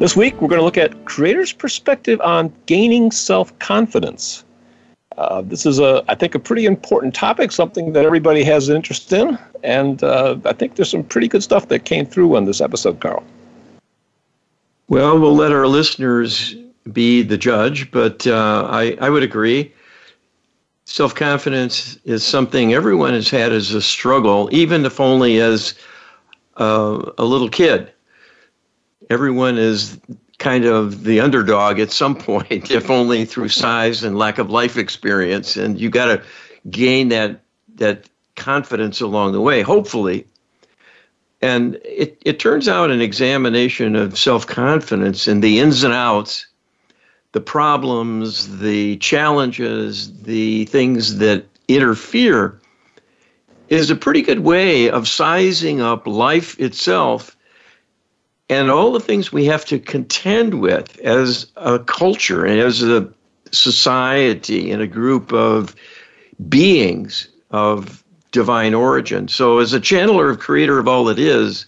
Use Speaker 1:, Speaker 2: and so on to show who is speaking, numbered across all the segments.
Speaker 1: This week, we're going to look at creators' perspective on gaining self confidence. Uh, this is, a, I think, a pretty important topic, something that everybody has an interest in, and uh, I think there's some pretty good stuff that came through on this episode, Carl.
Speaker 2: Well, we'll let our listeners be the judge, but uh, I, I would agree. Self confidence is something everyone has had as a struggle, even if only as uh, a little kid everyone is kind of the underdog at some point, if only through size and lack of life experience. And you got to gain that that confidence along the way, hopefully. And it, it turns out an examination of self confidence and the ins and outs, the problems, the challenges, the things that interfere is a pretty good way of sizing up life itself and all the things we have to contend with as a culture and as a society and a group of beings of divine origin. So, as a channeler of creator of all that is,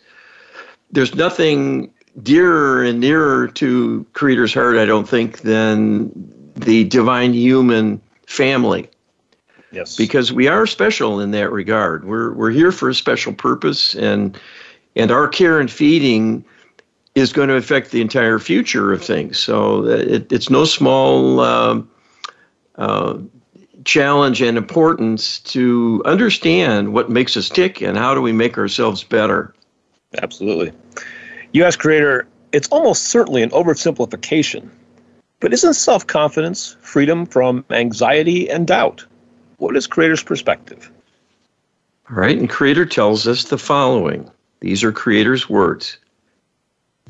Speaker 2: there's nothing dearer and nearer to creator's heart, I don't think, than the divine human family.
Speaker 1: Yes.
Speaker 2: Because we are special in that regard. We're we're here for a special purpose and and our care and feeding is going to affect the entire future of things. So uh, it, it's no small uh, uh, challenge and importance to understand what makes us tick and how do we make ourselves better.
Speaker 1: Absolutely. U.S. Creator, it's almost certainly an oversimplification, but isn't self confidence freedom from anxiety and doubt? What is Creator's perspective?
Speaker 2: All right, and Creator tells us the following. These are Creator's words.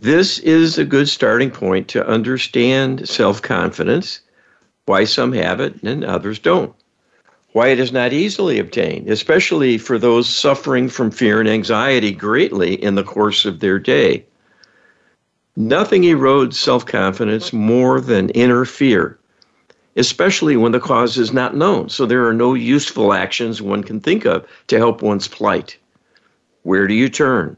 Speaker 2: This is a good starting point to understand self confidence, why some have it and others don't, why it is not easily obtained, especially for those suffering from fear and anxiety greatly in the course of their day. Nothing erodes self confidence more than inner fear, especially when the cause is not known, so there are no useful actions one can think of to help one's plight. Where do you turn?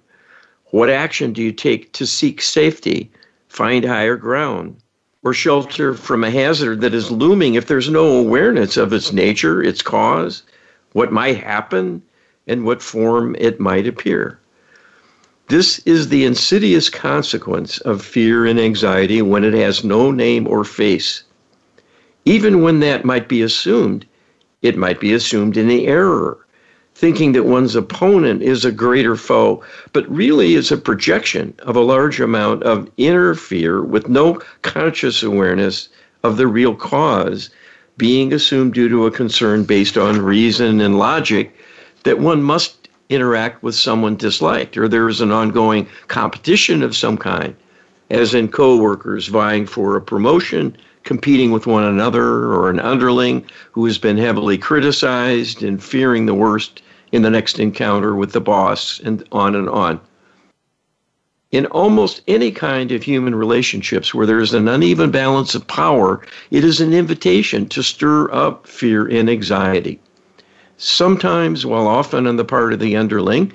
Speaker 2: What action do you take to seek safety, find higher ground, or shelter from a hazard that is looming if there's no awareness of its nature, its cause, what might happen, and what form it might appear? This is the insidious consequence of fear and anxiety when it has no name or face. Even when that might be assumed, it might be assumed in the error thinking that one's opponent is a greater foe, but really is a projection of a large amount of inner fear with no conscious awareness of the real cause being assumed due to a concern based on reason and logic that one must interact with someone disliked or there is an ongoing competition of some kind as in co-workers vying for a promotion competing with one another or an underling who has been heavily criticized and fearing the worst in the next encounter with the boss, and on and on. In almost any kind of human relationships where there is an uneven balance of power, it is an invitation to stir up fear and anxiety. Sometimes, while often on the part of the underling,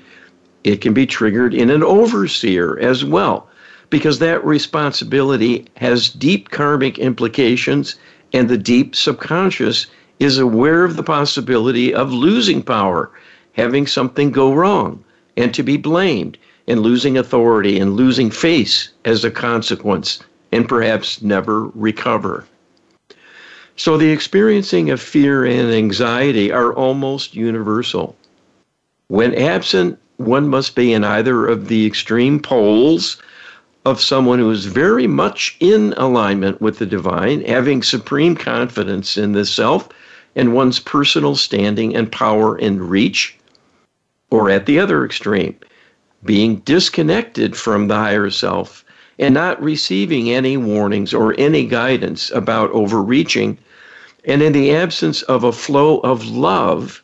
Speaker 2: it can be triggered in an overseer as well, because that responsibility has deep karmic implications, and the deep subconscious is aware of the possibility of losing power having something go wrong and to be blamed and losing authority and losing face as a consequence and perhaps never recover. So the experiencing of fear and anxiety are almost universal. When absent, one must be in either of the extreme poles of someone who is very much in alignment with the divine, having supreme confidence in the self and one's personal standing and power and reach, or at the other extreme, being disconnected from the higher self and not receiving any warnings or any guidance about overreaching, and in the absence of a flow of love,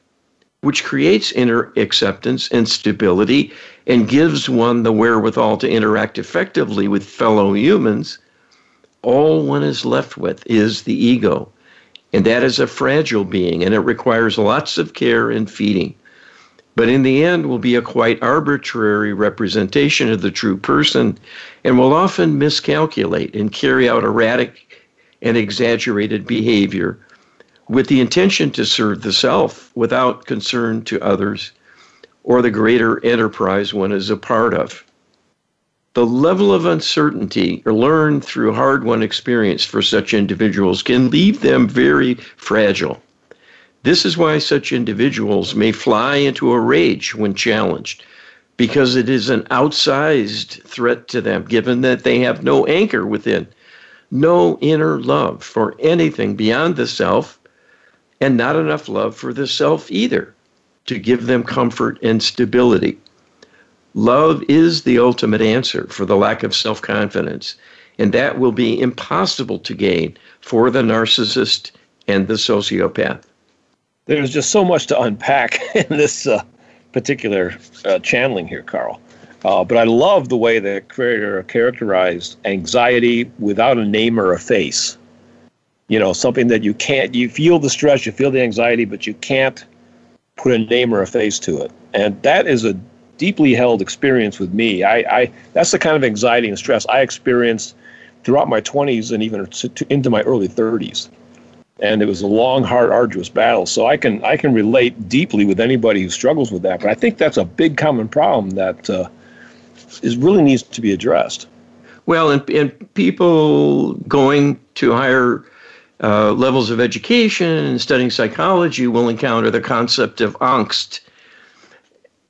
Speaker 2: which creates inner acceptance and stability and gives one the wherewithal to interact effectively with fellow humans, all one is left with is the ego. And that is a fragile being, and it requires lots of care and feeding. But in the end, will be a quite arbitrary representation of the true person and will often miscalculate and carry out erratic and exaggerated behavior with the intention to serve the self without concern to others or the greater enterprise one is a part of. The level of uncertainty learned through hard won experience for such individuals can leave them very fragile. This is why such individuals may fly into a rage when challenged, because it is an outsized threat to them, given that they have no anchor within, no inner love for anything beyond the self, and not enough love for the self either to give them comfort and stability. Love is the ultimate answer for the lack of self confidence, and that will be impossible to gain for the narcissist and the sociopath.
Speaker 1: There's just so much to unpack in this uh, particular uh, channeling here, Carl. Uh, but I love the way the creator characterized anxiety without a name or a face. You know, something that you can't, you feel the stress, you feel the anxiety, but you can't put a name or a face to it. And that is a deeply held experience with me. I, I that's the kind of anxiety and stress I experienced throughout my 20s and even into my early 30s. And it was a long, hard, arduous battle. So I can I can relate deeply with anybody who struggles with that. But I think that's a big common problem that uh, is really needs to be addressed.
Speaker 2: Well, and, and people going to higher uh, levels of education and studying psychology will encounter the concept of angst,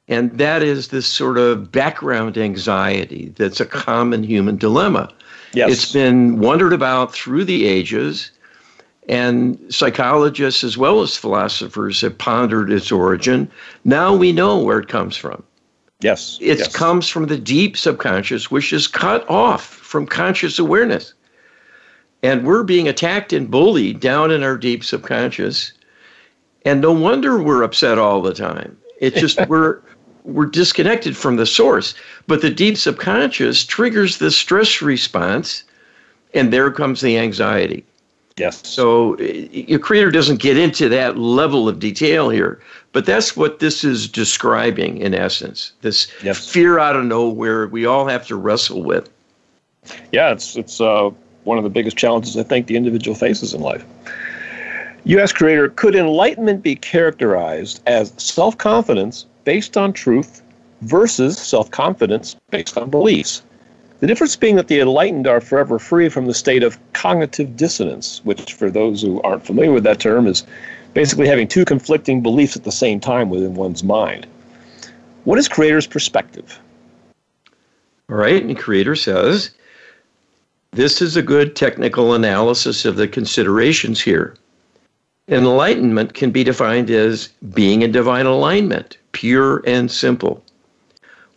Speaker 2: and that is this sort of background anxiety that's a common human dilemma. Yes. It's been wondered about through the ages, and psychologists as well as philosophers have pondered its origin. Now we know where it comes from.
Speaker 1: Yes.
Speaker 2: It
Speaker 1: yes.
Speaker 2: comes from the deep subconscious, which is cut off from conscious awareness. And we're being attacked and bullied down in our deep subconscious. And no wonder we're upset all the time. It's just we're we're disconnected from the source. But the deep subconscious triggers the stress response, and there comes the anxiety.
Speaker 1: Yes.
Speaker 2: So your creator doesn't get into that level of detail here, but that's what this is describing in essence. This yes. fear out of nowhere we all have to wrestle with.
Speaker 1: Yeah, it's it's uh, one of the biggest challenges I think the individual faces in life. U.S. creator, could enlightenment be characterized as self confidence based on truth versus self confidence based on beliefs. The difference being that the enlightened are forever free from the state of cognitive dissonance, which, for those who aren't familiar with that term, is basically having two conflicting beliefs at the same time within one's mind. What is Creator's perspective?
Speaker 2: All right, and Creator says this is a good technical analysis of the considerations here. Enlightenment can be defined as being in divine alignment, pure and simple.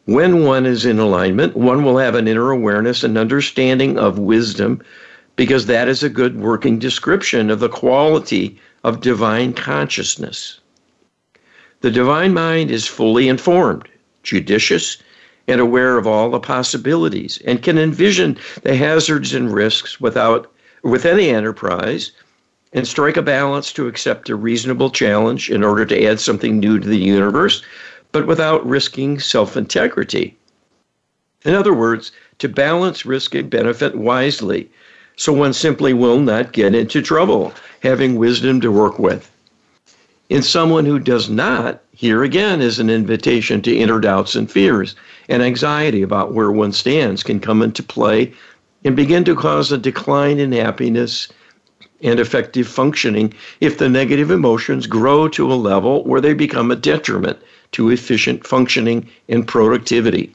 Speaker 2: When one is in alignment, one will have an inner awareness and understanding of wisdom because that is a good working description of the quality of divine consciousness. The divine mind is fully informed, judicious, and aware of all the possibilities and can envision the hazards and risks without with any enterprise and strike a balance to accept a reasonable challenge in order to add something new to the universe, but without risking self integrity. In other words, to balance risk and benefit wisely, so one simply will not get into trouble, having wisdom to work with. In someone who does not, here again is an invitation to inner doubts and fears, and anxiety about where one stands can come into play and begin to cause a decline in happiness and effective functioning if the negative emotions grow to a level where they become a detriment to efficient functioning and productivity.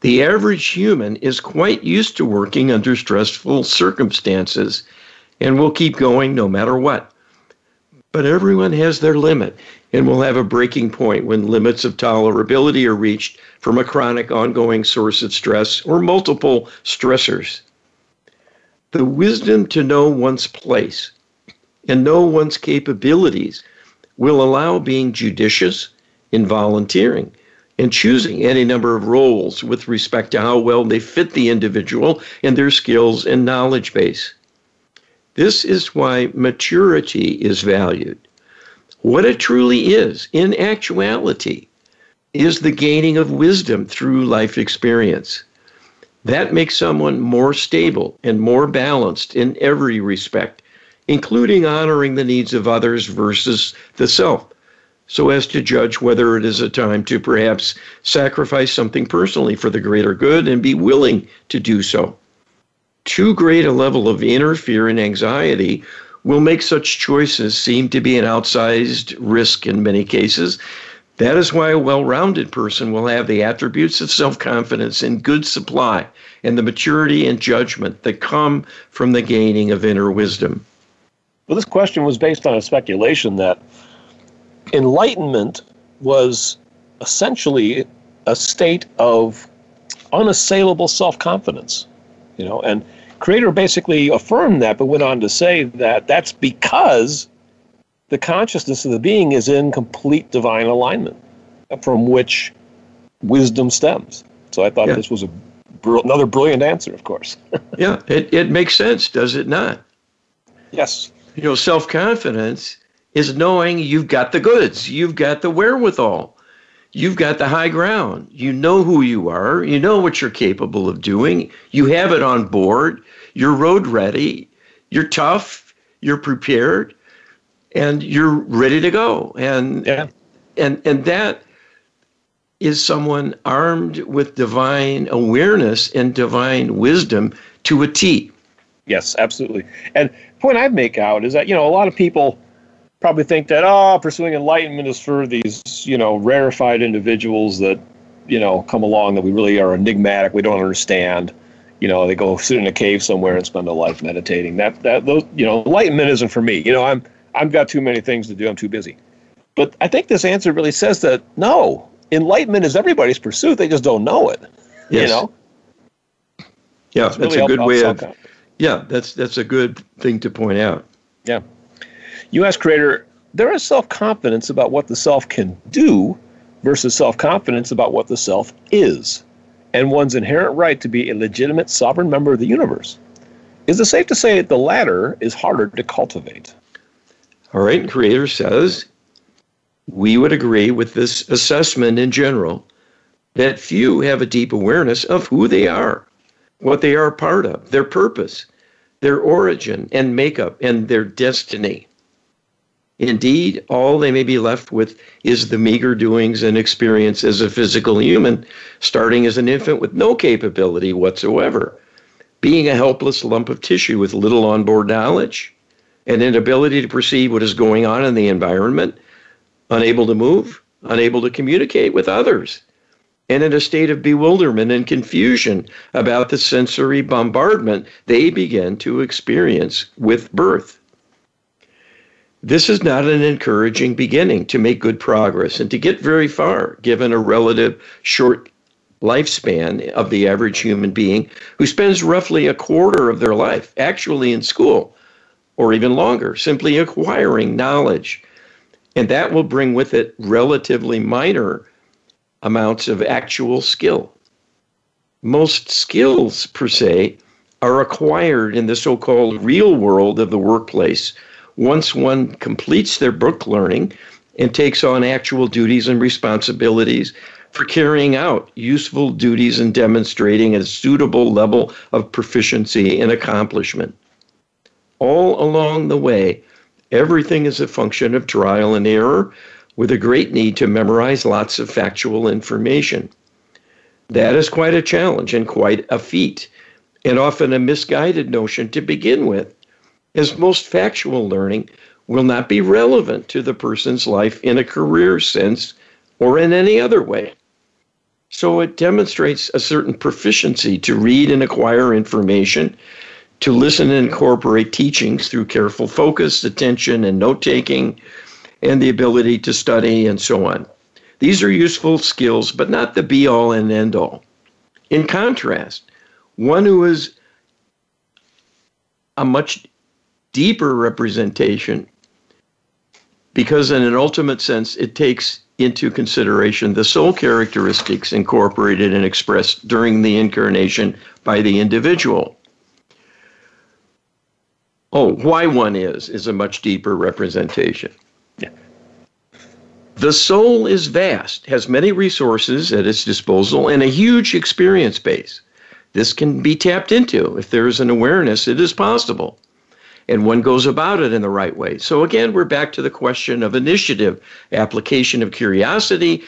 Speaker 2: The average human is quite used to working under stressful circumstances and will keep going no matter what. But everyone has their limit and will have a breaking point when limits of tolerability are reached from a chronic ongoing source of stress or multiple stressors. The wisdom to know one's place and know one's capabilities will allow being judicious in volunteering and choosing any number of roles with respect to how well they fit the individual and their skills and knowledge base. This is why maturity is valued. What it truly is, in actuality, is the gaining of wisdom through life experience. That makes someone more stable and more balanced in every respect, including honoring the needs of others versus the self, so as to judge whether it is a time to perhaps sacrifice something personally for the greater good and be willing to do so. Too great a level of inner fear and anxiety will make such choices seem to be an outsized risk in many cases that is why a well rounded person will have the attributes of self confidence in good supply and the maturity and judgment that come from the gaining of inner wisdom.
Speaker 1: Well, this question was based on a speculation that enlightenment was essentially a state of unassailable self confidence. You know, and Creator basically affirmed that, but went on to say that that's because the consciousness of the being is in complete divine alignment from which wisdom stems. So I thought yeah. this was a br- another brilliant answer, of course.
Speaker 2: yeah, it, it makes sense, does it not?
Speaker 1: Yes.
Speaker 2: You know, self confidence is knowing you've got the goods, you've got the wherewithal, you've got the high ground, you know who you are, you know what you're capable of doing, you have it on board, you're road ready, you're tough, you're prepared, and you're ready to go. And yeah. and and that is someone armed with divine awareness and divine wisdom to a T.
Speaker 1: Yes, absolutely. And point I'd make out is that you know a lot of people probably think that oh pursuing enlightenment is for these you know rarefied individuals that you know come along that we really are enigmatic we don't understand you know they go sit in a cave somewhere and spend a life meditating that that those you know enlightenment isn't for me you know i'm I've got too many things to do. I'm too busy. But I think this answer really says that no, enlightenment is everybody's pursuit. They just don't know it. Yes. You know.
Speaker 2: Yeah, that's really a good way of. Yeah, that's that's a good thing to point out.
Speaker 1: Yeah. You ask creator, there is self confidence about what the self can do versus self confidence about what the self is, and one's inherent right to be a legitimate sovereign member of the universe. Is it safe to say that the latter is harder to cultivate?
Speaker 2: All right, Creator says we would agree with this assessment in general that few have a deep awareness of who they are, what they are part of, their purpose, their origin and makeup, and their destiny. Indeed, all they may be left with is the meager doings and experience as a physical human, starting as an infant with no capability whatsoever, being a helpless lump of tissue with little onboard knowledge, an inability to perceive what is going on in the environment, unable to move, unable to communicate with others, and in a state of bewilderment and confusion about the sensory bombardment they begin to experience with birth. This is not an encouraging beginning to make good progress and to get very far, given a relative short lifespan of the average human being who spends roughly a quarter of their life actually in school or even longer, simply acquiring knowledge. And that will bring with it relatively minor amounts of actual skill. Most skills, per se, are acquired in the so called real world of the workplace once one completes their book learning and takes on actual duties and responsibilities for carrying out useful duties and demonstrating a suitable level of proficiency and accomplishment all along the way, everything is a function of trial and error with a great need to memorize lots of factual information. That is quite a challenge and quite a feat, and often a misguided notion to begin with, as most factual learning will not be relevant to the person's life in a career sense or in any other way. So it demonstrates a certain proficiency to read and acquire information to listen and incorporate teachings through careful focus, attention, and note taking, and the ability to study and so on. These are useful skills, but not the be all and end all. In contrast, one who is a much deeper representation, because in an ultimate sense, it takes into consideration the soul characteristics incorporated and expressed during the incarnation by the individual. Oh, why one is, is a much deeper representation. The soul is vast, has many resources at its disposal, and a huge experience base. This can be tapped into. If there is an awareness, it is possible. And one goes about it in the right way. So, again, we're back to the question of initiative, application of curiosity,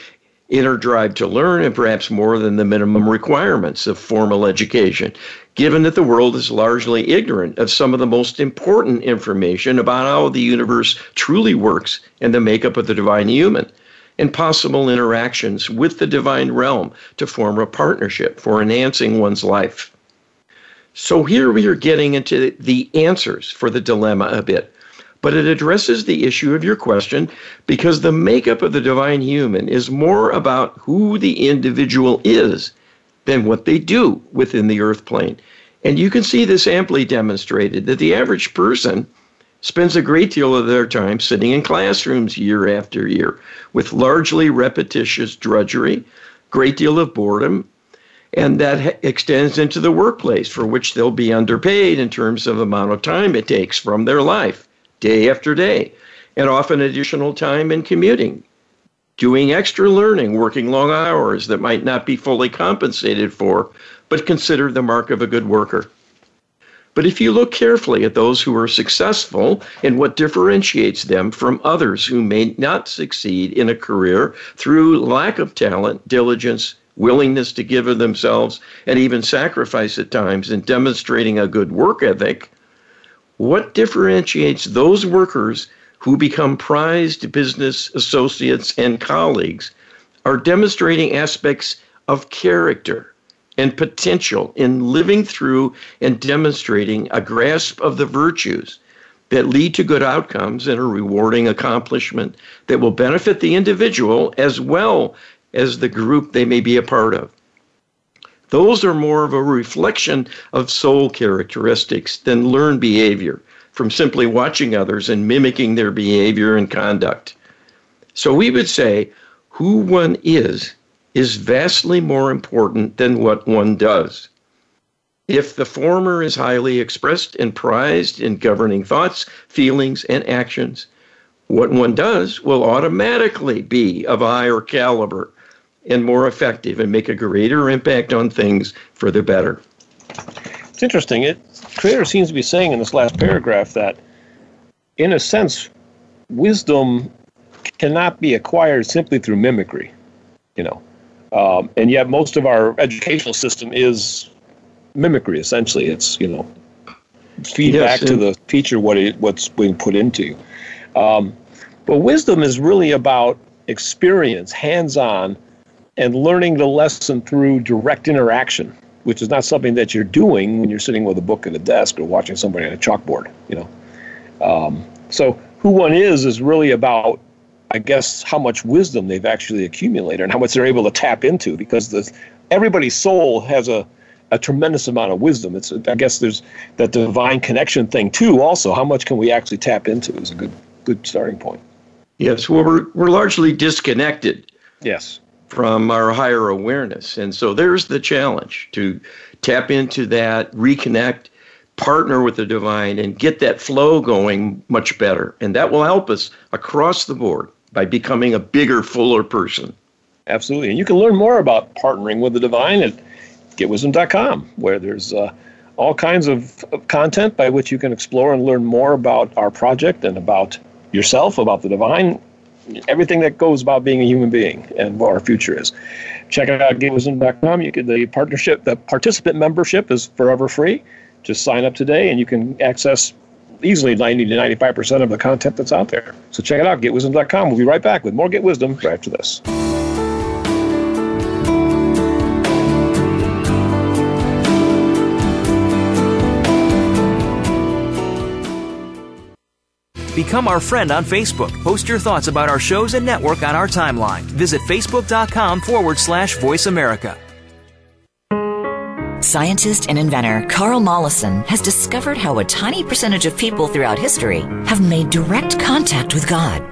Speaker 2: inner drive to learn, and perhaps more than the minimum requirements of formal education, given that the world is largely ignorant of some of the most important information about how the universe truly works and the makeup of the divine human and possible interactions with the divine realm to form a partnership for enhancing one's life. So here we are getting into the answers for the dilemma a bit, but it addresses the issue of your question because the makeup of the divine human is more about who the individual is than what they do within the earth plane. And you can see this amply demonstrated that the average person spends a great deal of their time sitting in classrooms year after year with largely repetitious drudgery, great deal of boredom, and that extends into the workplace for which they'll be underpaid in terms of amount of time it takes from their life day after day and often additional time in commuting doing extra learning working long hours that might not be fully compensated for but considered the mark of a good worker. But if you look carefully at those who are successful and what differentiates them from others who may not succeed in a career through lack of talent, diligence, willingness to give of themselves, and even sacrifice at times in demonstrating a good work ethic, what differentiates those workers who become prized business associates and colleagues are demonstrating aspects of character and potential in living through and demonstrating a grasp of the virtues that lead to good outcomes and a rewarding accomplishment that will benefit the individual as well as the group they may be a part of. Those are more of a reflection of soul characteristics than learned behavior from simply watching others and mimicking their behavior and conduct. So we would say who one is is vastly more important than what one does. If the former is highly expressed and prized in governing thoughts, feelings, and actions, what one does will automatically be of higher caliber and more effective and make a greater impact on things for the better.
Speaker 1: It's interesting. It Creator seems to be saying in this last paragraph that, in a sense, wisdom cannot be acquired simply through mimicry. You know, um, and yet, most of our educational system is mimicry. Essentially, it's you know feedback yes, to the teacher what it, what's being put into you. Um, but wisdom is really about experience, hands-on, and learning the lesson through direct interaction, which is not something that you're doing when you're sitting with a book at a desk or watching somebody on a chalkboard. You know, um, so who one is is really about I guess, how much wisdom they've actually accumulated and how much they're able to tap into because the, everybody's soul has a, a tremendous amount of wisdom. It's I guess there's that divine connection thing too. Also, how much can we actually tap into is a good good starting point.
Speaker 2: Yes, well, we're we're largely disconnected.
Speaker 1: Yes.
Speaker 2: From our higher awareness, and so there's the challenge to tap into that, reconnect, partner with the divine, and get that flow going much better, and that will help us across the board by becoming a bigger, fuller person.
Speaker 1: Absolutely. And you can learn more about partnering with the divine at getwisdom.com, where there's uh, all kinds of, content by which you can explore and learn more about our project and about yourself, about the divine, everything that goes about being a human being and what our future is. Check it out, getwisdom.com. You can the partnership, the participant membership is forever free. Just sign up today and you can access easily 90 to 95% of the content that's out there. So check it out, getwisdom.com. We'll be right back with more Get Wisdom right after this.
Speaker 3: Become our friend on Facebook. Post your thoughts about our shows and network on our timeline. Visit facebook.com forward slash VoiceAmerica.
Speaker 4: Scientist and inventor Carl Mollison has discovered how a tiny percentage of people throughout history have made direct contact with God.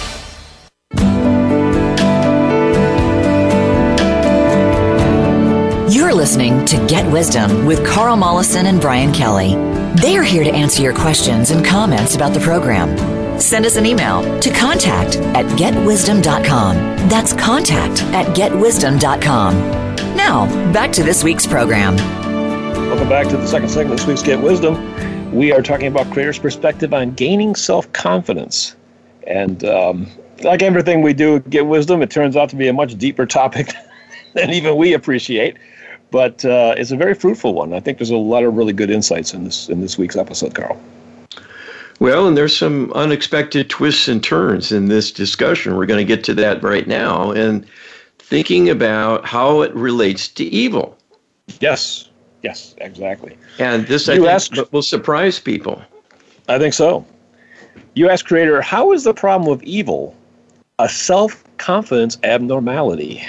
Speaker 4: listening to Get Wisdom with Carl Mollison and Brian Kelly. They are here to answer your questions and comments about the program. Send us an email to contact at getwisdom.com. That's contact at getwisdom.com. Now, back to this week's program.
Speaker 1: Welcome back to the second segment of this week's Get Wisdom. We are talking about creators' perspective on gaining self confidence. And um, like everything we do, at Get Wisdom, it turns out to be a much deeper topic than even we appreciate. But uh, it's a very fruitful one. I think there's a lot of really good insights in this in this week's episode, Carl.
Speaker 2: Well, and there's some unexpected twists and turns in this discussion. We're going to get to that right now, and thinking about how it relates to evil.
Speaker 1: Yes, yes, exactly.
Speaker 2: And this I think,
Speaker 1: asked-
Speaker 2: will surprise people.
Speaker 1: I think so. You ask Creator, how is the problem of evil a self confidence abnormality?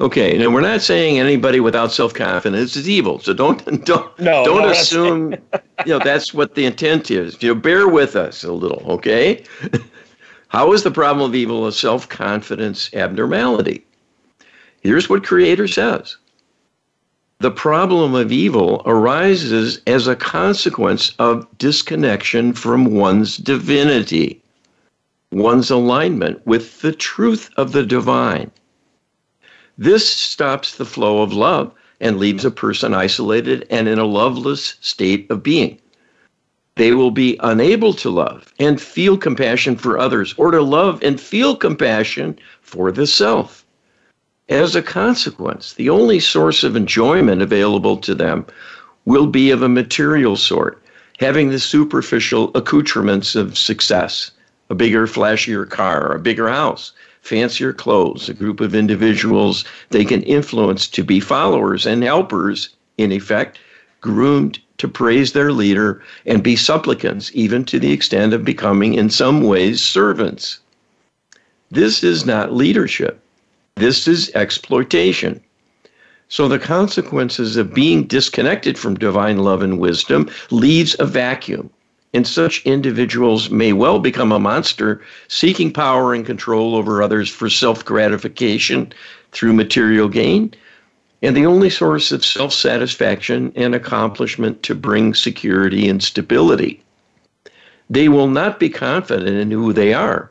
Speaker 2: Okay, and we're not saying anybody without self-confidence is evil. So don't don't
Speaker 1: No,
Speaker 2: don't
Speaker 1: no,
Speaker 2: assume you know that's what the intent is. You know, bear with us a little, okay? How is the problem of evil a self-confidence abnormality? Here's what Creator says. The problem of evil arises as a consequence of disconnection from one's divinity, one's alignment with the truth of the divine. This stops the flow of love and leaves a person isolated and in a loveless state of being. They will be unable to love and feel compassion for others or to love and feel compassion for the self. As a consequence, the only source of enjoyment available to them will be of a material sort, having the superficial accoutrements of success a bigger, flashier car, a bigger house, fancier clothes, a group of individuals they can influence to be followers and helpers, in effect, groomed to praise their leader and be supplicants, even to the extent of becoming, in some ways, servants. This is not leadership. This is exploitation. So the consequences of being disconnected from divine love and wisdom leaves a vacuum. And such individuals may well become a monster seeking power and control over others for self gratification through material gain, and the only source of self satisfaction and accomplishment to bring security and stability. They will not be confident in who they are,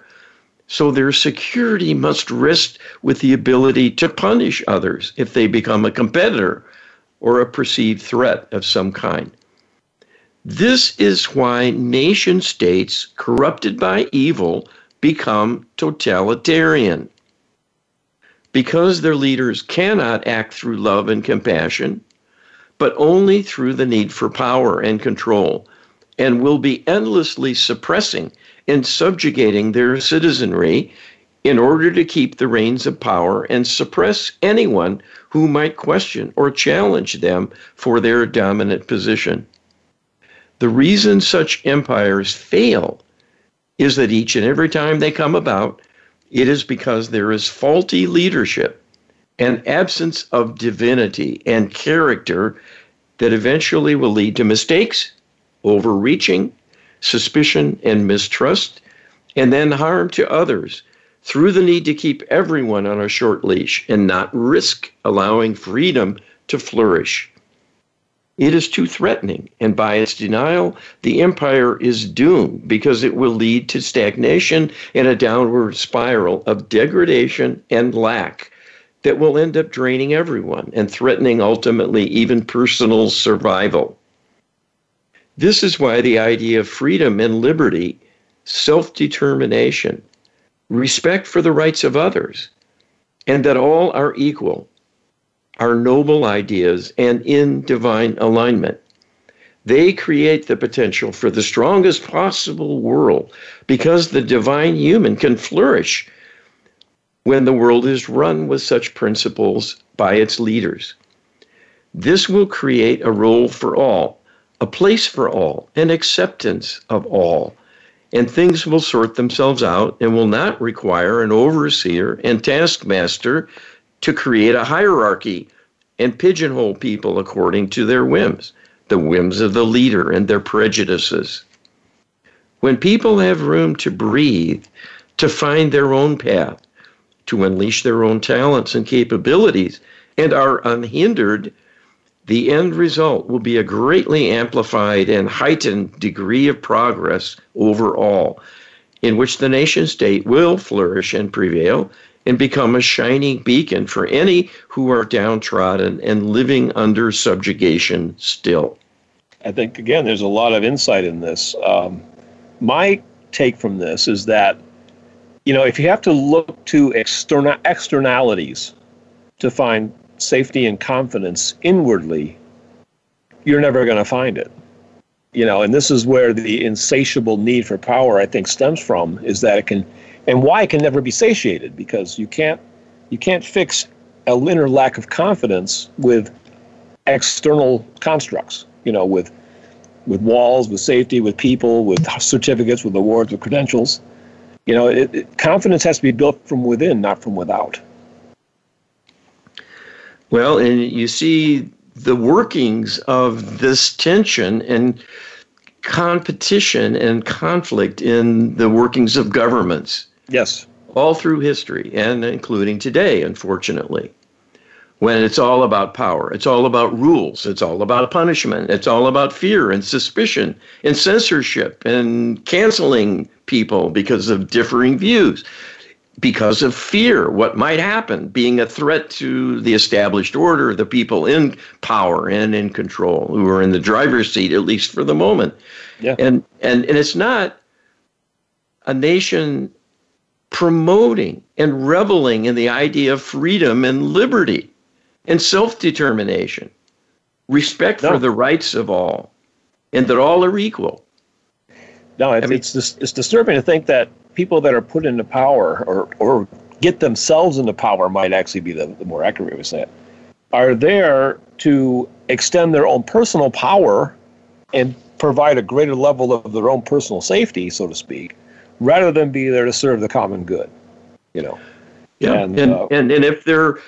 Speaker 2: so their security must rest with the ability to punish others if they become a competitor or a perceived threat of some kind. This is why nation states corrupted by evil become totalitarian. Because their leaders cannot act through love and compassion, but only through the need for power and control, and will be endlessly suppressing and subjugating their citizenry in order to keep the reins of power and suppress anyone who might question or challenge them for their dominant position. The reason such empires fail is that each and every time they come about, it is because there is faulty leadership and absence of divinity and character that eventually will lead to mistakes, overreaching, suspicion, and mistrust, and then harm to others through the need to keep everyone on a short leash and not risk allowing freedom to flourish. It is too threatening, and by its denial, the empire is doomed because it will lead to stagnation and a downward spiral of degradation and lack that will end up draining everyone and threatening ultimately even personal survival. This is why the idea of freedom and liberty, self determination, respect for the rights of others, and that all are equal are noble ideas and in divine alignment. They create the potential for the strongest possible world because the divine human can flourish when the world is run with such principles by its leaders. This will create a role for all, a place for all, an acceptance of all, and things will sort themselves out and will not require an overseer and taskmaster to create a hierarchy and pigeonhole people according to their whims, the whims of the leader and their prejudices. When people have room to breathe, to find their own path, to unleash their own talents and capabilities, and are unhindered, the end result will be a greatly amplified and heightened degree of progress overall, in which the nation state will flourish and prevail, and become a shining beacon for any who are downtrodden and living under subjugation still.
Speaker 1: I think, again, there's a lot of insight in this. Um, my take from this is that, you know, if you have to look to external externalities to find safety and confidence inwardly, you're never going to find it. You know, and this is where the insatiable need for power, I think, stems from, is that it can and why can never be satiated because you can't you can't fix a inner lack of confidence with external constructs you know with with walls with safety with people with certificates with awards with credentials. You know it, it, confidence has to be built from within not from without.
Speaker 2: Well and you see the workings of this tension and competition and conflict in the workings of governments
Speaker 1: Yes.
Speaker 2: All through history and including today, unfortunately. When it's all about power, it's all about rules, it's all about punishment, it's all about fear and suspicion and censorship and canceling people because of differing views, because of fear, what might happen, being a threat to the established order, the people in power and in control, who are in the driver's seat, at least for the moment. Yeah. And and and it's not a nation promoting and reveling in the idea of freedom and liberty and self determination, respect no. for the rights of all, and that all are equal.
Speaker 1: No, it's, I mean, it's, it's disturbing to think that people that are put into power or, or get themselves into power might actually be the, the more accurate way to say it, are there to extend their own personal power and provide a greater level of their own personal safety, so to speak, rather than be there to serve the common good. You know.
Speaker 2: Yeah, and and, uh, and, and if they're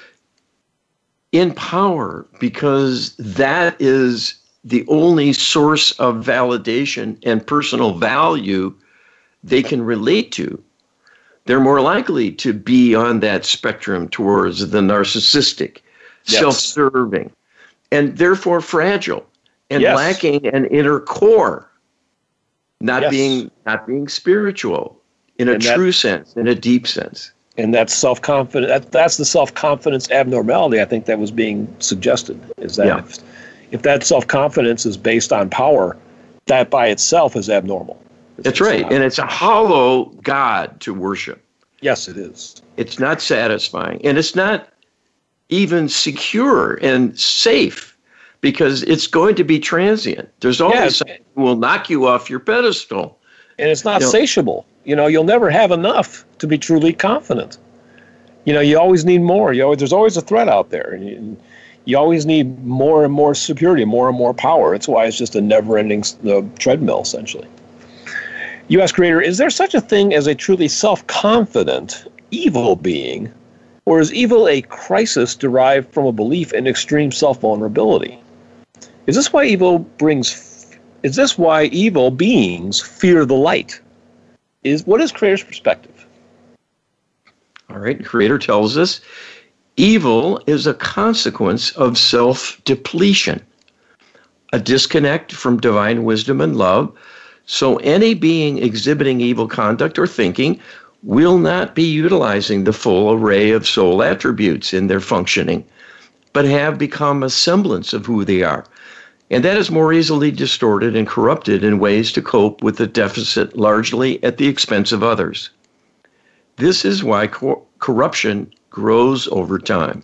Speaker 2: in power because that is the only source of validation and personal value they can relate to, they're more likely to be on that spectrum towards the narcissistic, yes. self serving, and therefore fragile and yes. lacking an inner core not yes. being not being spiritual in a and true that, sense, in a deep sense.
Speaker 1: And that's self confidence. That, that's the self confidence abnormality. I think that was being suggested. Is that yeah. if, if that self confidence is based on power, that by itself is abnormal.
Speaker 2: It's that's right, and it's a hollow God to worship.
Speaker 1: Yes, it is.
Speaker 2: It's not satisfying, and it's not even secure and safe because it's going to be transient. There's always something that will knock you off your pedestal.
Speaker 1: And it's not you know, satiable. You know, you'll never have enough to be truly confident. You know, you always need more. You always, there's always a threat out there. And you, you always need more and more security, more and more power. That's why it's just a never-ending uh, treadmill, essentially. U.S. creator, is there such a thing as a truly self-confident evil being, or is evil a crisis derived from a belief in extreme self-vulnerability? Is this why evil brings? Is this why evil beings fear the light? is what is creator's perspective?
Speaker 2: All right, Creator tells us evil is a consequence of self depletion, a disconnect from divine wisdom and love. So, any being exhibiting evil conduct or thinking will not be utilizing the full array of soul attributes in their functioning, but have become a semblance of who they are. And that is more easily distorted and corrupted in ways to cope with the deficit largely at the expense of others. This is why cor- corruption grows over time.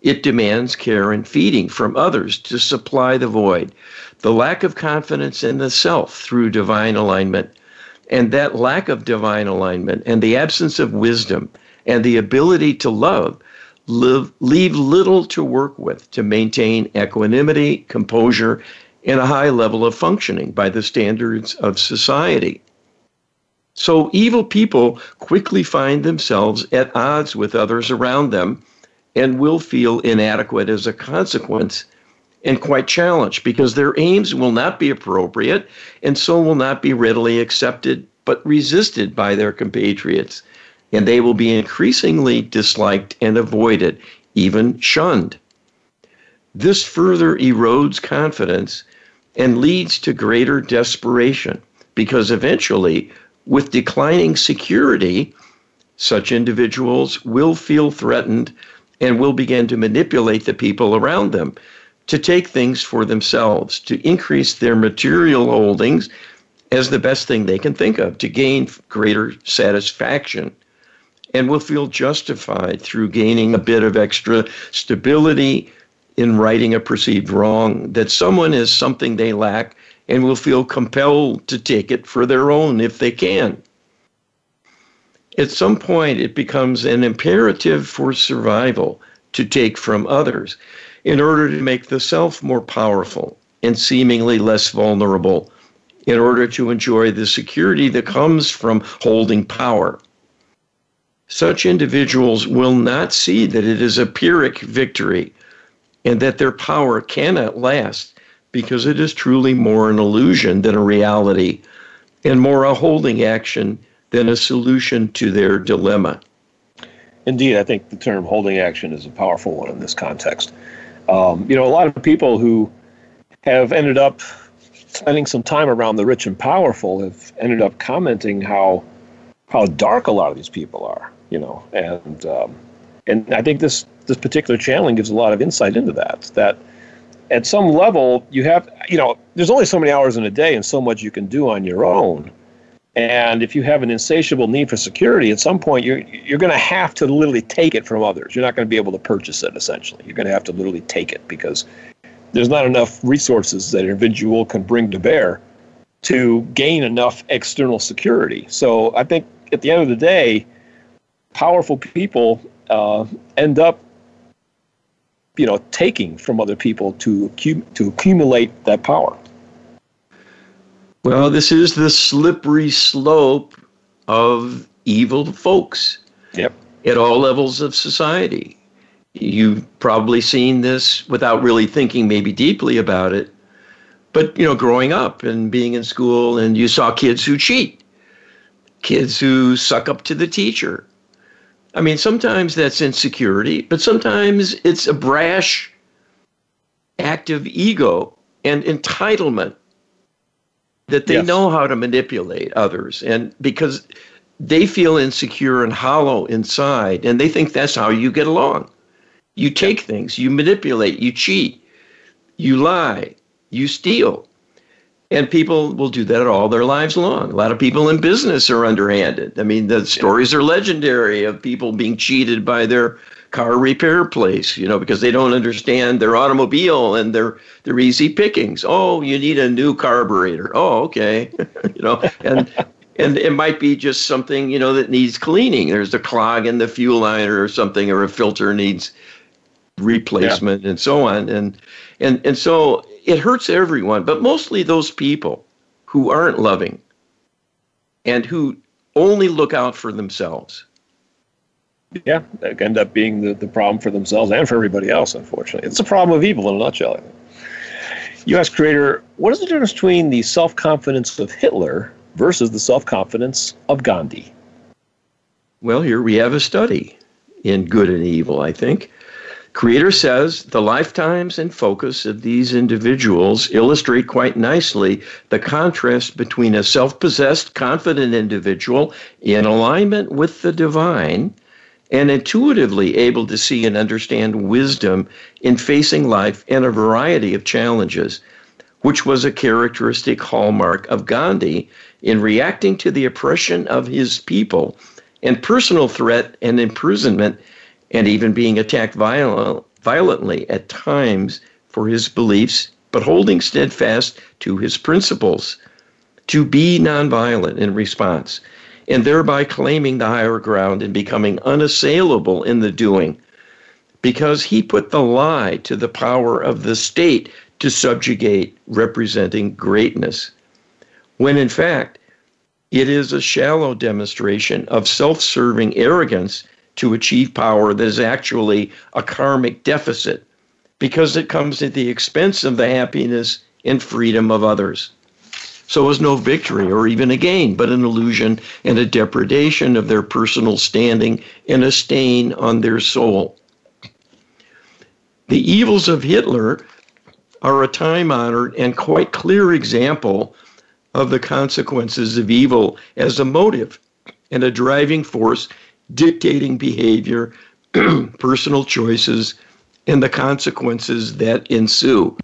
Speaker 2: It demands care and feeding from others to supply the void, the lack of confidence in the self through divine alignment and that lack of divine alignment and the absence of wisdom and the ability to love live, leave little to work with to maintain equanimity, composure, and a high level of functioning by the standards of society. So evil people quickly find themselves at odds with others around them and will feel inadequate as a consequence and quite challenged because their aims will not be appropriate and so will not be readily accepted but resisted by their compatriots. And they will be increasingly disliked and avoided, even shunned. This further erodes confidence and leads to greater desperation because eventually, with declining security, such individuals will feel threatened and will begin to manipulate the people around them to take things for themselves, to increase their material holdings as the best thing they can think of to gain greater satisfaction and will feel justified through gaining a bit of extra stability in righting a perceived wrong, that someone is something they lack and will feel compelled to take it for their own if they can. At some point, it becomes an imperative for survival to take from others in order to make the self more powerful and seemingly less vulnerable in order to enjoy the security that comes from holding power. Such individuals will not see that it is a Pyrrhic victory and that their power cannot last because it is truly more an illusion than a reality and more a holding action than a solution to their dilemma.
Speaker 1: Indeed, I think the term holding action is a powerful one in this context. Um, you know, a lot of people who have ended up spending some time around the rich and powerful have ended up commenting how how dark a lot of these people are, you know, and um, and I think this this particular channeling gives a lot of insight into that. That at some level you have, you know, there's only so many hours in a day and so much you can do on your own. And if you have an insatiable need for security, at some point you're you're going to have to literally take it from others. You're not going to be able to purchase it. Essentially, you're going to have to literally take it because there's not enough resources that an individual can bring to bear to gain enough external security. So I think at the end of the day, powerful people uh, end up, you know, taking from other people to to accumulate that power.
Speaker 2: Well, this is the slippery slope of evil folks.
Speaker 1: Yep.
Speaker 2: At all levels of society. You've probably seen this without really thinking maybe deeply about it. But, you know, growing up and being in school, and you saw kids who cheat, kids who suck up to the teacher. I mean, sometimes that's insecurity, but sometimes it's a brash act of ego and entitlement that they yes. know how to manipulate others. And because they feel insecure and hollow inside, and they think that's how you get along. You take things, you manipulate, you cheat, you lie, you steal. And people will do that all their lives long. A lot of people in business are underhanded. I mean, the stories are legendary of people being cheated by their car repair place, you know, because they don't understand their automobile and their their easy pickings. Oh, you need a new carburetor. Oh, okay. you know, and and it might be just something, you know, that needs cleaning. There's a clog in the fuel line or something or a filter needs replacement yeah. and so on and and and so it hurts everyone but mostly those people who aren't loving and who only look out for themselves
Speaker 1: yeah end up being the, the problem for themselves and for everybody else unfortunately it's a problem of evil in a nutshell us creator what is the difference between the self-confidence of hitler versus the self confidence of Gandhi?
Speaker 2: Well, here we have a study in good and evil, I think. Creator says the lifetimes and focus of these individuals illustrate quite nicely the contrast between a self possessed, confident individual in alignment with the divine and intuitively able to see and understand wisdom in facing life and a variety of challenges, which was a characteristic hallmark of Gandhi in reacting to the oppression of his people and personal threat and imprisonment and even being attacked violent, violently at times for his beliefs, but holding steadfast to his principles to be nonviolent in response, and thereby claiming the higher ground and becoming unassailable in the doing, because he put the lie to the power of the state to subjugate, representing greatness, when in fact it is a shallow demonstration of self serving arrogance to achieve power that is actually a karmic deficit because it comes at the expense of the happiness and freedom of others. So it was no victory or even a gain, but an illusion and a depredation of their personal standing and a stain on their soul. The evils of Hitler are a time honored and quite clear example of the consequences of evil as a motive and a driving force dictating behavior, personal choices, and the consequences that ensue.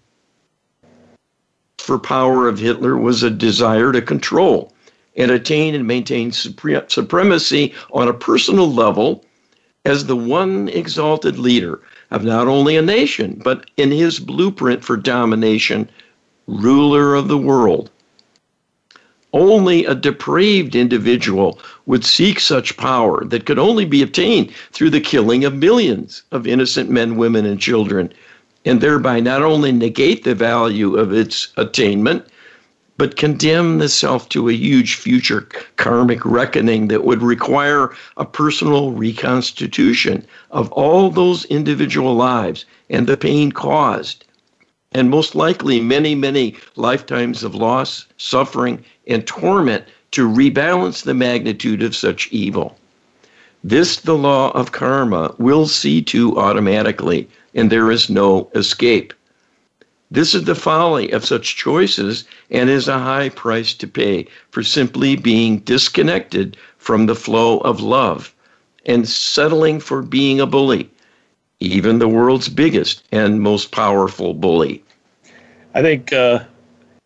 Speaker 2: For power of Hitler was a desire to control and attain and maintain supre- supremacy on a personal level as the one exalted leader of not only a nation, but in his blueprint for domination, ruler of the world. Only a depraved individual would seek such power that could only be obtained through the killing of millions of innocent men, women, and children, and thereby not only negate the value of its attainment, but condemn the self to a huge future karmic reckoning that would require a personal reconstitution of all those individual lives and the pain caused and most likely many, many lifetimes of loss, suffering, and torment to rebalance the magnitude of such evil. This, the law of karma, will see to automatically, and there is no escape. This is the folly of such choices and is a high price to pay for simply being disconnected from the flow of love and settling for being a bully even the world's biggest and most powerful bully.
Speaker 1: I think uh,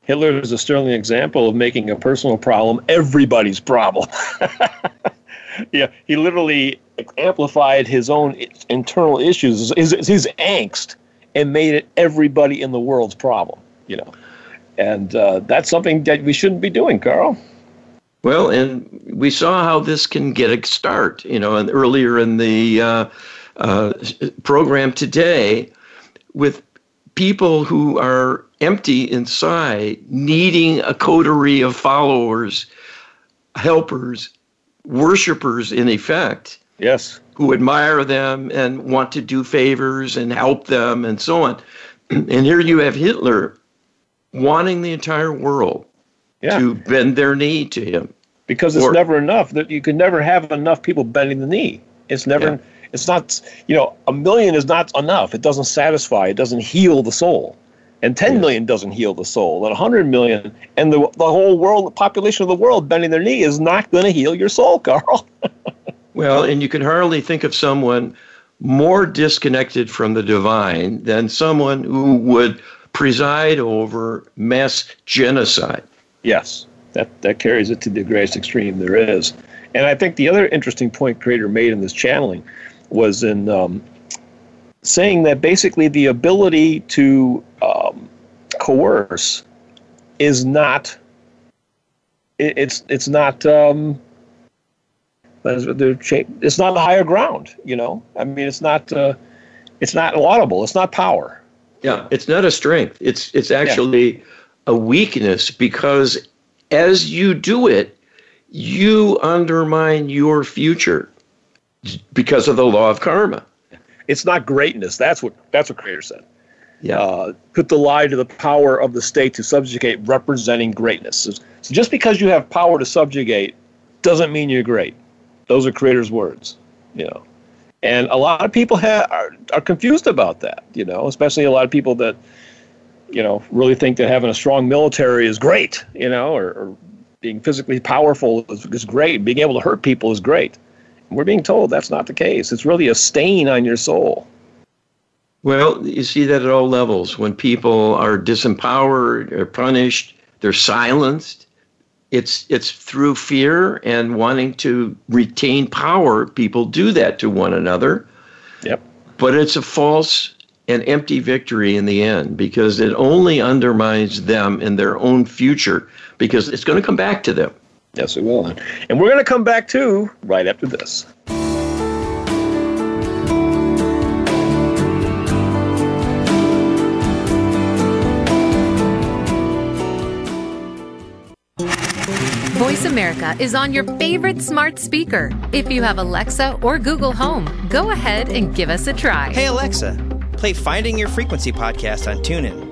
Speaker 1: Hitler is a sterling example of making a personal problem everybody's problem. yeah, he literally amplified his own internal issues, his, his angst, and made it everybody in the world's problem. You know, and uh, that's something that we shouldn't be doing, Carl.
Speaker 2: Well, and we saw how this can get a start. You know, and earlier in the uh, uh, program today with people who are empty inside, needing a coterie of followers, helpers, worshipers, in effect.
Speaker 1: Yes.
Speaker 2: Who admire them and want to do favors and help them and so on. And here you have Hitler wanting the entire world yeah. to bend their knee to him.
Speaker 1: Because it's or, never enough. That you can never have enough people bending the knee. It's never yeah. It's not, you know, a million is not enough. It doesn't satisfy. It doesn't heal the soul. And 10 million doesn't heal the soul. And 100 million and the, the whole world, the population of the world bending their knee is not going to heal your soul, Carl.
Speaker 2: well, and you can hardly think of someone more disconnected from the divine than someone who would preside over mass genocide.
Speaker 1: Yes, that, that carries it to the greatest extreme there is. And I think the other interesting point Creator made in this channeling was in um, saying that basically the ability to um, coerce is not it, it's it's not um, it's not a higher ground you know? I mean it's not uh, it's not laudable it's not power.
Speaker 2: Yeah it's not a strength it's it's actually yeah. a weakness because as you do it you undermine your future because of the law of karma.
Speaker 1: It's not greatness. That's what that's what Creator said.
Speaker 2: Yeah.
Speaker 1: Uh, put the lie to the power of the state to subjugate, representing greatness. So, so just because you have power to subjugate doesn't mean you're great. Those are creators' words, you know. And a lot of people ha- are, are confused about that, you know, especially a lot of people that, you know, really think that having a strong military is great, you know, or, or being physically powerful is, is great. Being able to hurt people is great. We're being told that's not the case. It's really a stain on your soul.
Speaker 2: Well, you see that at all levels. When people are disempowered or punished, they're silenced. It's it's through fear and wanting to retain power. People do that to one another.
Speaker 1: Yep.
Speaker 2: But it's a false and empty victory in the end because it only undermines them in their own future because it's going to come back to them.
Speaker 1: Yes, it will. And we're going to come back to right after this.
Speaker 5: VoiceAmerica is on your favorite smart speaker. If you have Alexa or Google Home, go ahead and give us a try.
Speaker 6: Hey, Alexa, play Finding Your Frequency podcast on TuneIn.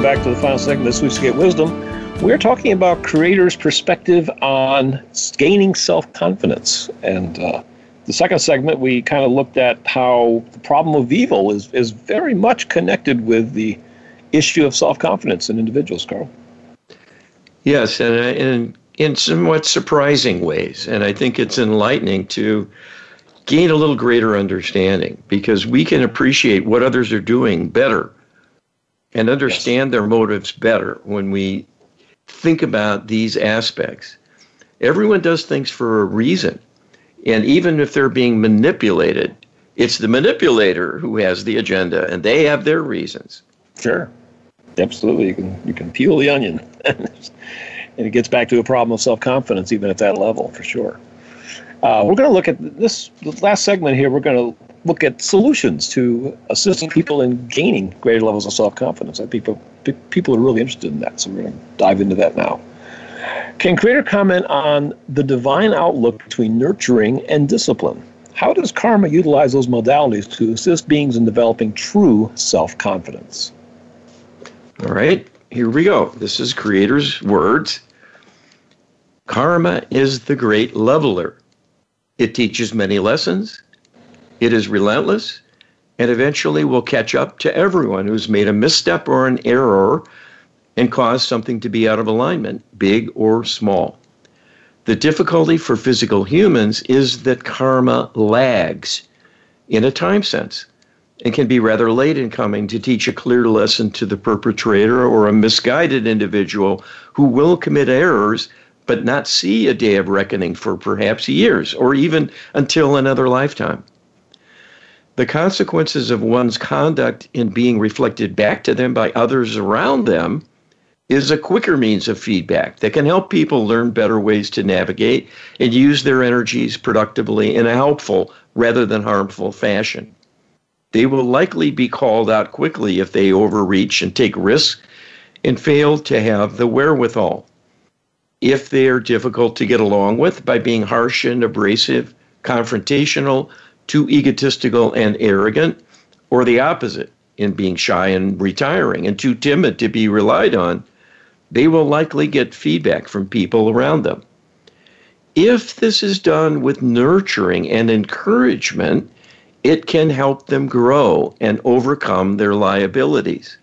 Speaker 1: Welcome back to the final segment of this week's Get Wisdom. We're talking about creators' perspective on gaining self confidence. And uh, the second segment, we kind of looked at how the problem of evil is, is very much connected with the issue of self confidence in individuals, Carl.
Speaker 2: Yes, and in, in somewhat surprising ways. And I think it's enlightening to gain a little greater understanding because we can appreciate what others are doing better and understand yes. their motives better when we think about these aspects. Everyone does things for a reason. And even if they're being manipulated, it's the manipulator who has the agenda and they have their reasons.
Speaker 1: Sure. Absolutely. You can you can peel the onion. and it gets back to a problem of self-confidence even at that level for sure. Uh, we're going to look at this last segment here. We're going to look at solutions to assisting people in gaining greater levels of self-confidence. I think people people are really interested in that, so we're going to dive into that now. Can creator comment on the divine outlook between nurturing and discipline? How does karma utilize those modalities to assist beings in developing true self-confidence?
Speaker 2: All right, here we go. This is creator's words. Karma is the great leveler. It teaches many lessons. It is relentless and eventually will catch up to everyone who's made a misstep or an error and caused something to be out of alignment, big or small. The difficulty for physical humans is that karma lags in a time sense and can be rather late in coming to teach a clear lesson to the perpetrator or a misguided individual who will commit errors but not see a day of reckoning for perhaps years or even until another lifetime. The consequences of one's conduct in being reflected back to them by others around them is a quicker means of feedback that can help people learn better ways to navigate and use their energies productively in a helpful rather than harmful fashion. They will likely be called out quickly if they overreach and take risks and fail to have the wherewithal. If they are difficult to get along with by being harsh and abrasive, confrontational, too egotistical and arrogant, or the opposite, in being shy and retiring and too timid to be relied on, they will likely get feedback from people around them. If this is done with nurturing and encouragement, it can help them grow and overcome their liabilities.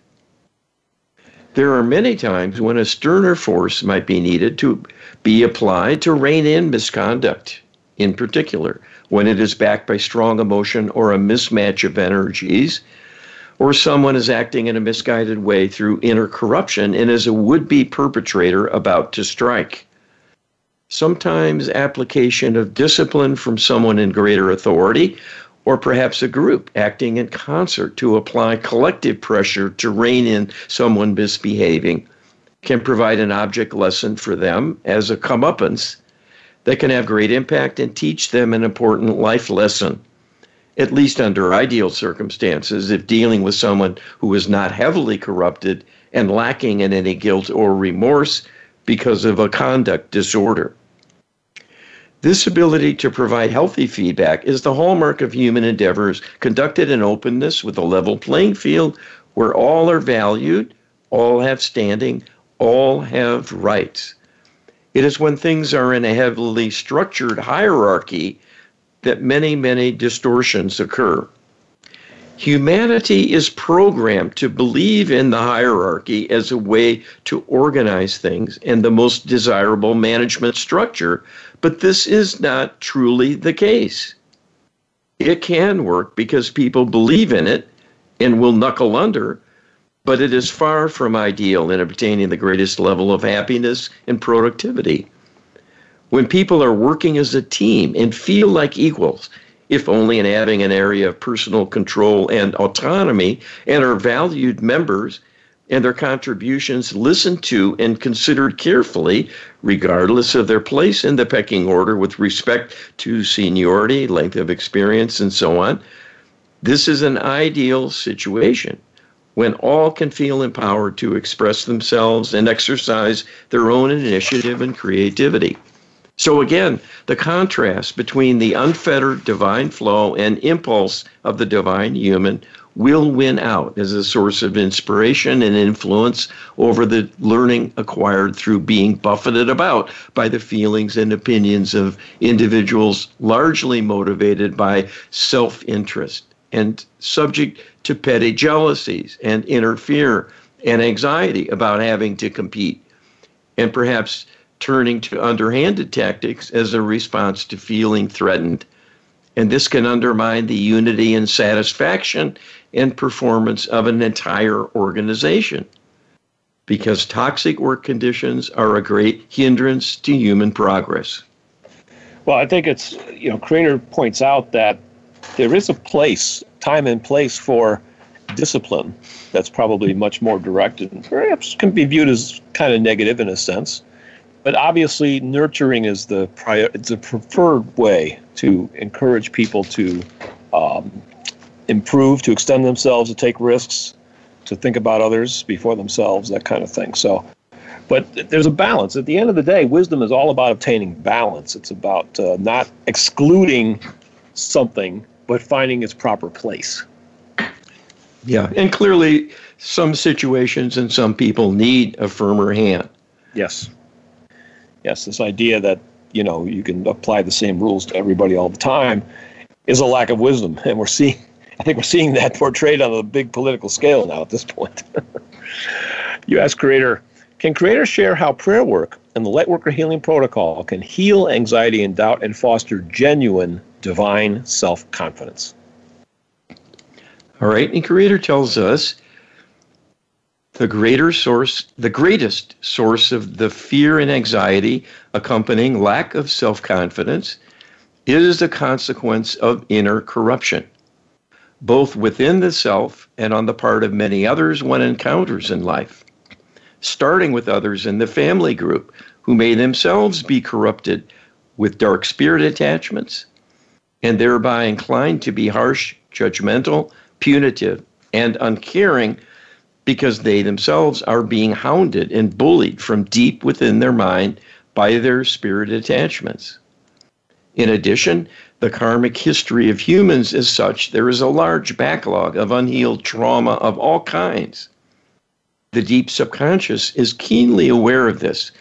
Speaker 2: There are many times when a sterner force might be needed to be applied to rein in misconduct, in particular, when it is backed by strong emotion or a mismatch of energies, or someone is acting in a misguided way through inner corruption and is a would be perpetrator about to strike. Sometimes application of discipline from someone in greater authority or perhaps a group acting in concert to apply collective pressure to rein in someone misbehaving can provide an object lesson for them as a comeuppance that can have great impact and teach them an important life lesson. At least under ideal circumstances, if dealing with someone who is not heavily corrupted and lacking in any guilt or remorse because of a conduct disorder. This ability to provide healthy feedback is the hallmark of human endeavors conducted in openness with a level playing field where all are valued, all have standing, all have rights. It is when things are in a heavily structured hierarchy that many, many distortions occur. Humanity is programmed to believe in the hierarchy as a way to organize things and the most desirable management structure but this is not truly the case. It can work because people believe in it and will knuckle under, but it is far from ideal in obtaining the greatest level of happiness and productivity. When people are working as a team and feel like equals, if only in having an area of personal control and autonomy, and are valued members and their contributions listened to and considered carefully, regardless of their place in the pecking order with respect to seniority, length of experience, and so on. This is an ideal situation when all can feel empowered to express themselves and exercise their own initiative and creativity. So, again, the contrast between the unfettered divine flow and impulse of the divine human will win out as a source of inspiration and influence over the learning acquired through being buffeted about by the feelings and opinions of individuals largely motivated by self interest and subject to petty jealousies and interfere and anxiety about having to compete and perhaps turning to underhanded tactics as a response to feeling threatened and this can undermine the unity and satisfaction and performance of an entire organization because toxic work conditions are a great hindrance to human progress.
Speaker 1: Well, I think it's, you know, Creator points out that there is a place, time and place for discipline that's probably much more direct and perhaps can be viewed as kind of negative in a sense. But obviously, nurturing is the prior, a preferred way to encourage people to um, improve, to extend themselves, to take risks, to think about others before themselves, that kind of thing. So, but there's a balance. At the end of the day, wisdom is all about obtaining balance. It's about uh, not excluding something, but finding its proper place.
Speaker 2: Yeah, and clearly, some situations and some people need a firmer hand.
Speaker 1: Yes. Yes, this idea that you know you can apply the same rules to everybody all the time is a lack of wisdom, and we're seeing I think we're seeing that portrayed on a big political scale now at this point. you ask Creator, can Creator share how prayer work and the Lightworker Healing Protocol can heal anxiety and doubt and foster genuine divine self confidence?
Speaker 2: All right, and Creator tells us the greater source, the greatest source of the fear and anxiety accompanying lack of self confidence is the consequence of inner corruption both within the self and on the part of many others one encounters in life, starting with others in the family group who may themselves be corrupted with dark spirit attachments and thereby inclined to be harsh, judgmental, punitive, and uncaring because they themselves are being hounded and bullied from deep within their mind by their spirit attachments. In addition, the karmic history of humans is such there is a large backlog of unhealed trauma of all kinds. The deep subconscious is keenly aware of this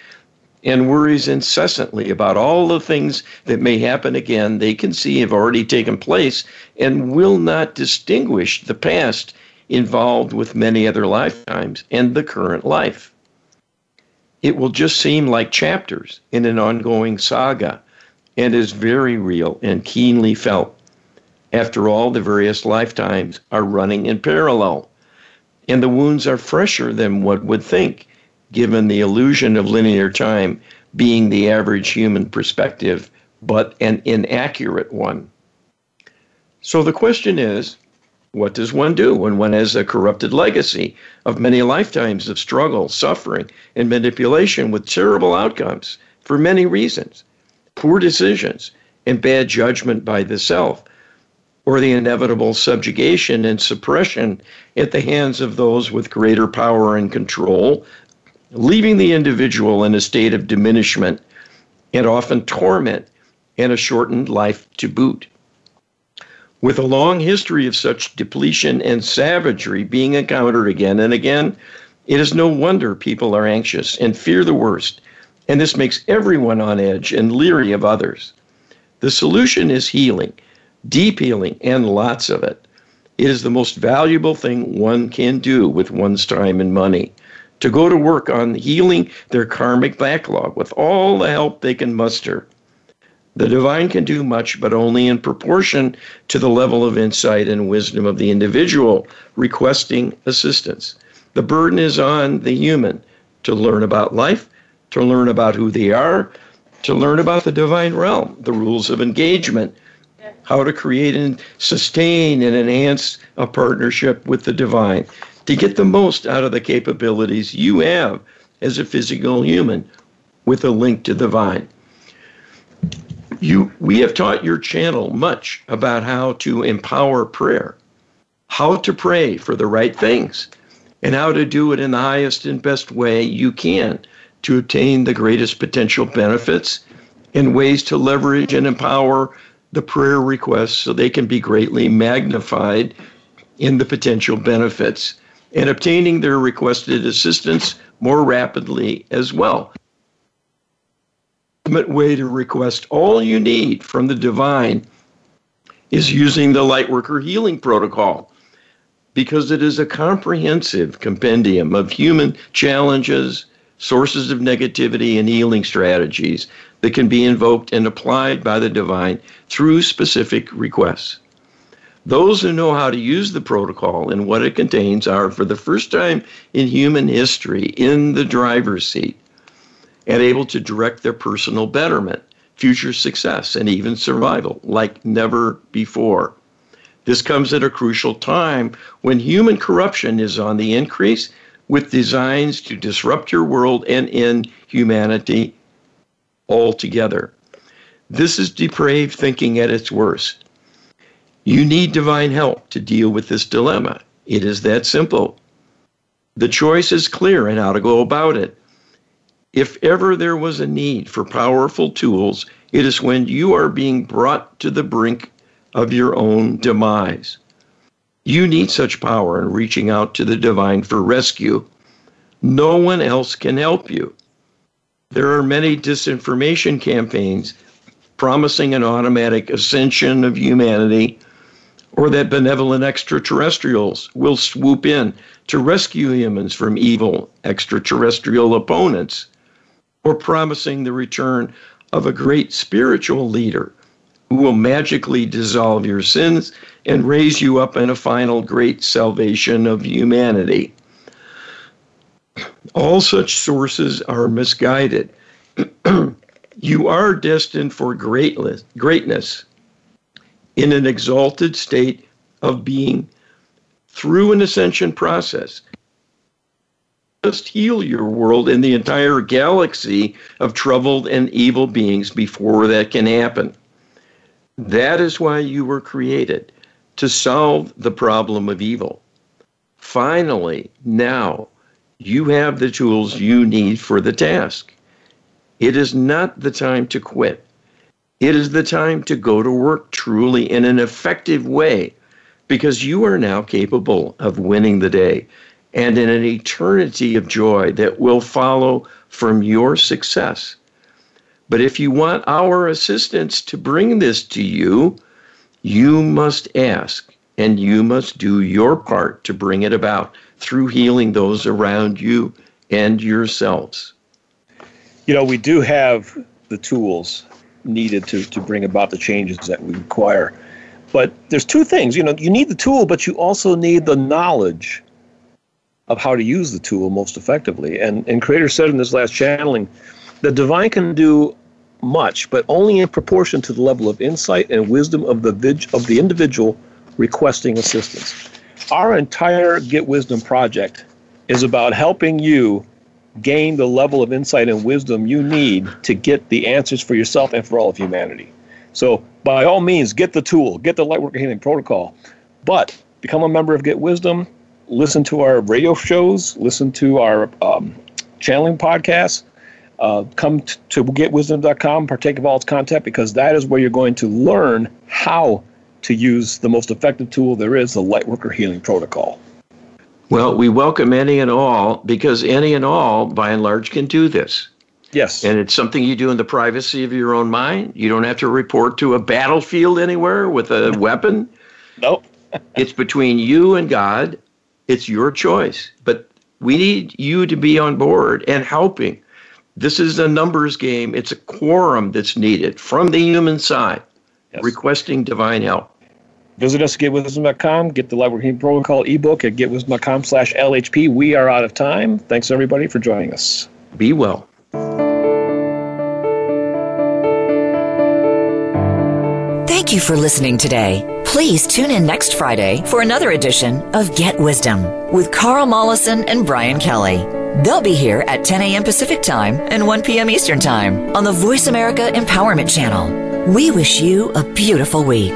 Speaker 2: and worries incessantly about all the things that may happen again they can see have already taken place and will not distinguish the past involved with many other lifetimes and the current life. It will just seem like chapters in an ongoing saga and is very real and keenly felt. After all, the various lifetimes are running in parallel, and the wounds are fresher than one would think, given the illusion of linear time being the average human perspective, but an inaccurate one. So the question is what does one do when one has a corrupted legacy of many lifetimes of struggle, suffering, and manipulation with terrible outcomes for many reasons? Poor decisions and bad judgment by the self, or the inevitable subjugation and suppression at the hands of those with greater power and control, leaving the individual in a state of diminishment and often torment and a shortened life to boot. With a long history of such depletion and savagery being encountered again and again, it is no wonder people are anxious and fear the worst, and this makes everyone on edge and leery of others. The solution is healing, deep healing, and lots of it. It is the most valuable thing one can do with one's time and money to go to work on healing their karmic backlog with all the help they can muster. The divine can do much, but only in proportion to the level of insight and wisdom of the individual requesting assistance. The burden is on the human to learn about life, to learn about who they are, to learn about the divine realm, the rules of engagement, how to create and sustain and enhance a partnership with the divine, to get the most out of the capabilities you have as a physical human with a link to the vine. You, we have taught your channel much about how to empower prayer, how to pray for the right things, and how to do it in the highest and best way you can to obtain the greatest potential benefits and ways to leverage and empower the prayer requests so they can be greatly magnified in the potential benefits and obtaining their requested assistance more rapidly as well The ultimate way to request all you need from the divine is using the Lightworker Healing Protocol because it is a comprehensive compendium of human challenges, sources of negativity, and healing strategies that can be invoked and applied by the divine through specific requests. Those who know how to use the protocol and what it contains are, for the first time in human history, in the driver's seat and able to direct their personal betterment, future success, and even survival like never before. This comes at a crucial time when human corruption is on the increase with designs to disrupt your world and end humanity altogether. This is depraved thinking at its worst. You need divine help to deal with this dilemma. It is that simple. The choice is clear in how to go about it. If ever there was a need for powerful tools, it is when you are being brought to the brink of your own demise. You need such power in reaching out to the divine for rescue. No one else can help you. There are many disinformation campaigns promising an automatic ascension of humanity or that benevolent extraterrestrials will swoop in to rescue humans from evil extraterrestrial opponents or promising the return of a great spiritual leader who will magically dissolve your sins and raise you up in a final great salvation of humanity. All such sources are misguided. you are destined for greatness in an exalted state of being through an ascension process just heal your world and the entire galaxy of troubled and evil beings before that can happen. That is why you were created to solve the problem of evil. Finally, now you have the tools you need for the task. It is not the time to quit. It is the time to go to work truly in an effective way because you are now capable of winning the day and in an eternity of joy that will follow from your success. But if you want our assistance to bring this to you, you must ask and you must do your part to bring it about through healing those around you and yourselves.
Speaker 1: You know, we do have the tools needed to, to bring about the changes that we require. But there's two things. You know, you need the tool, but you also need the knowledge of how to use the tool most effectively. And and Creator said in this last channeling, the divine can do much, but only in proportion to the level of insight and wisdom of the vig- of the individual requesting assistance. Our entire Get Wisdom project is about helping you gain the level of insight and wisdom you need to get the answers for yourself and for all of humanity. So, by all means, get the tool, get the Lightworker Healing Protocol, but become a member of Get Wisdom. Listen to our radio shows, listen to our um, channeling podcasts. Uh, come t- to getwisdom.com, partake of all its content, because that is where you're going to learn how to use the most effective tool there is, the Lightworker Healing Protocol.
Speaker 2: Well, we welcome any and all because any and all, by and large, can do this.
Speaker 1: Yes.
Speaker 2: And it's something you do in the privacy of your own mind. You don't have to report to a battlefield anywhere with a weapon.
Speaker 1: Nope.
Speaker 2: it's between you and God. It's your choice. But we need you to be on board and helping. This is a numbers game. It's a quorum that's needed from the human side, yes. requesting divine help.
Speaker 1: Visit us at getwisdom.com. Get the Lightworker Healing Protocol ebook at getwisdom.com slash LHP. We are out of time. Thanks, everybody, for joining us.
Speaker 2: Be well.
Speaker 4: Thank you for listening today. Please tune in next Friday for another edition of Get Wisdom with Carl Mollison and Brian Kelly. They'll be here at 10 a.m. Pacific Time and 1 p.m. Eastern Time on the VoiceAmerica Empowerment Channel. We wish you a beautiful week.